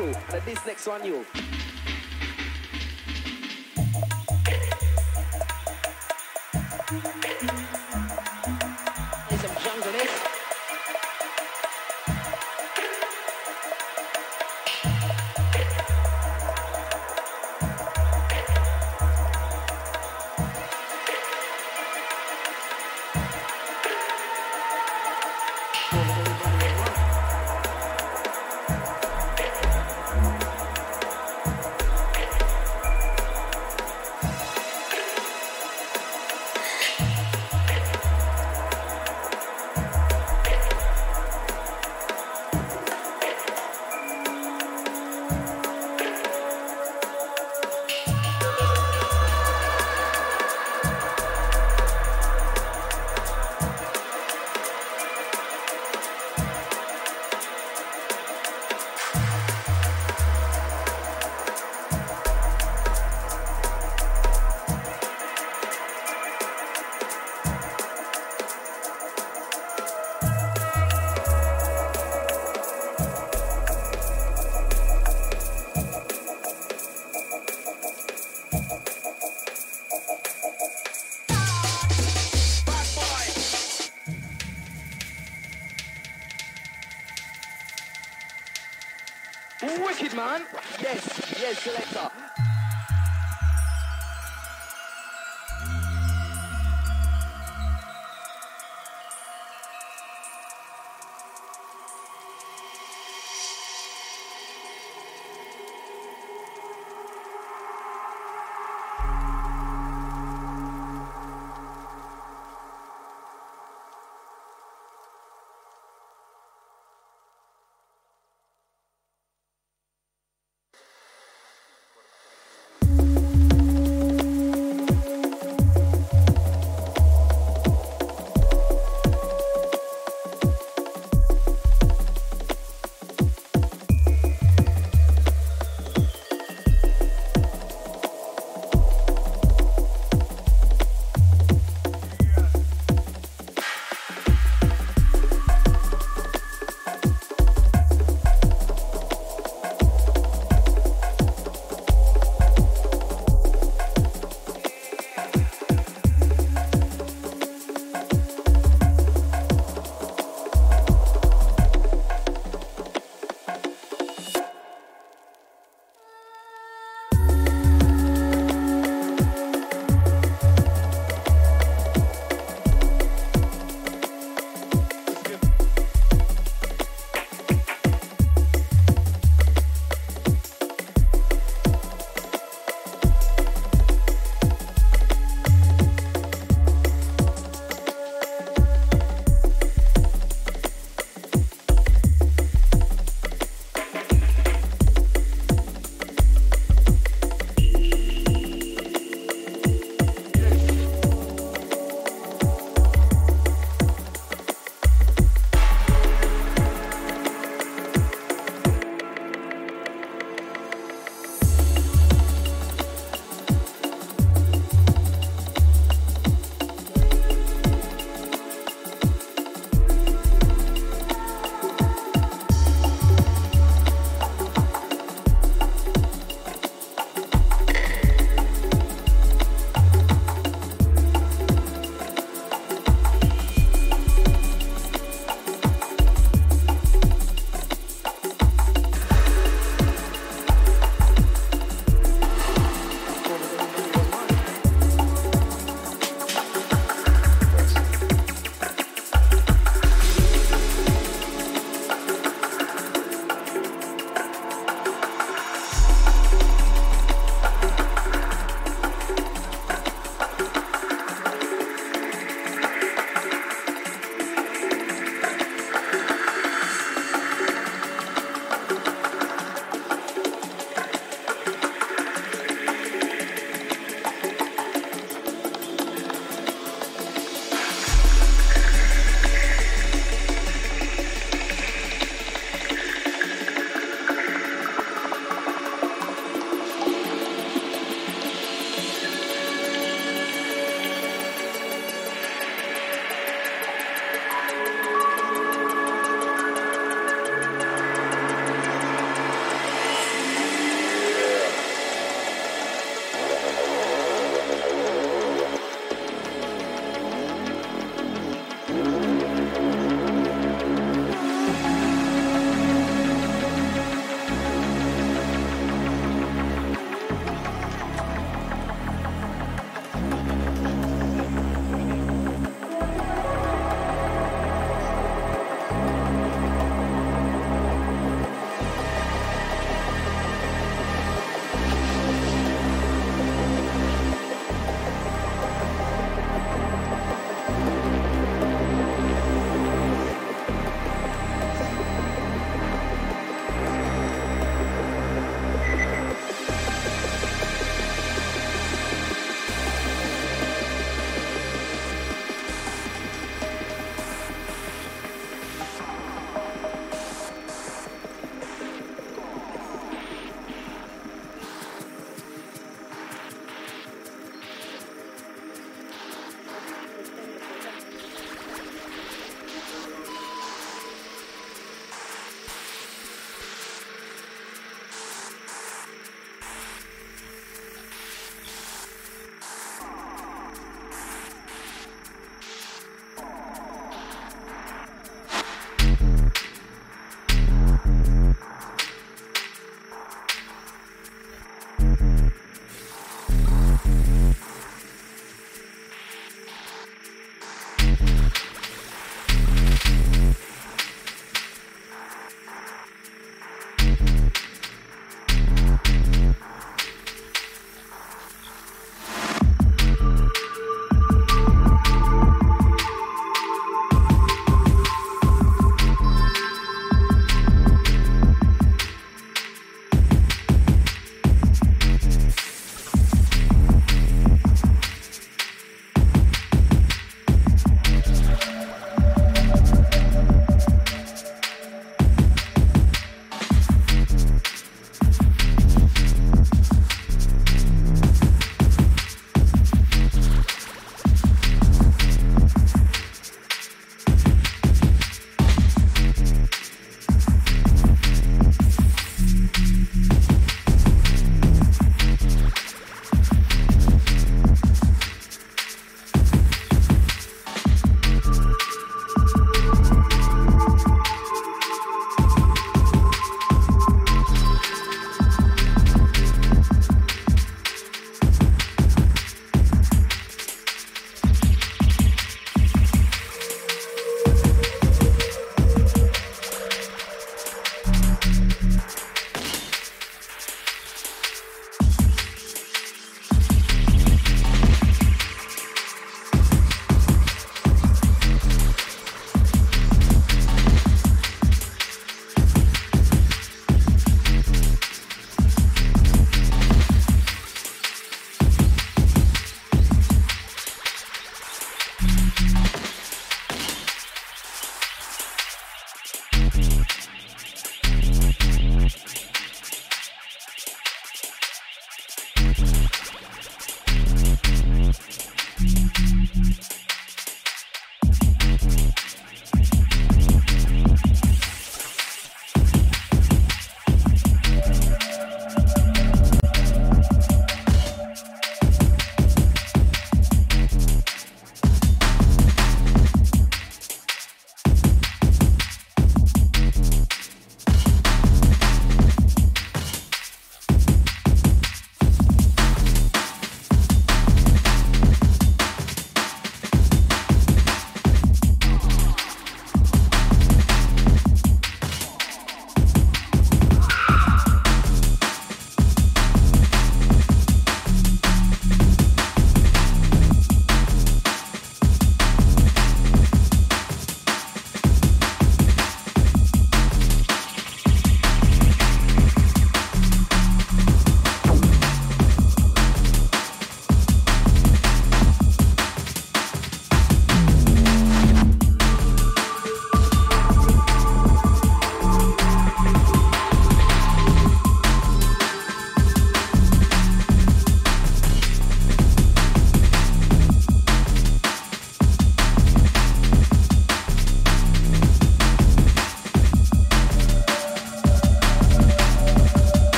And this next one, you.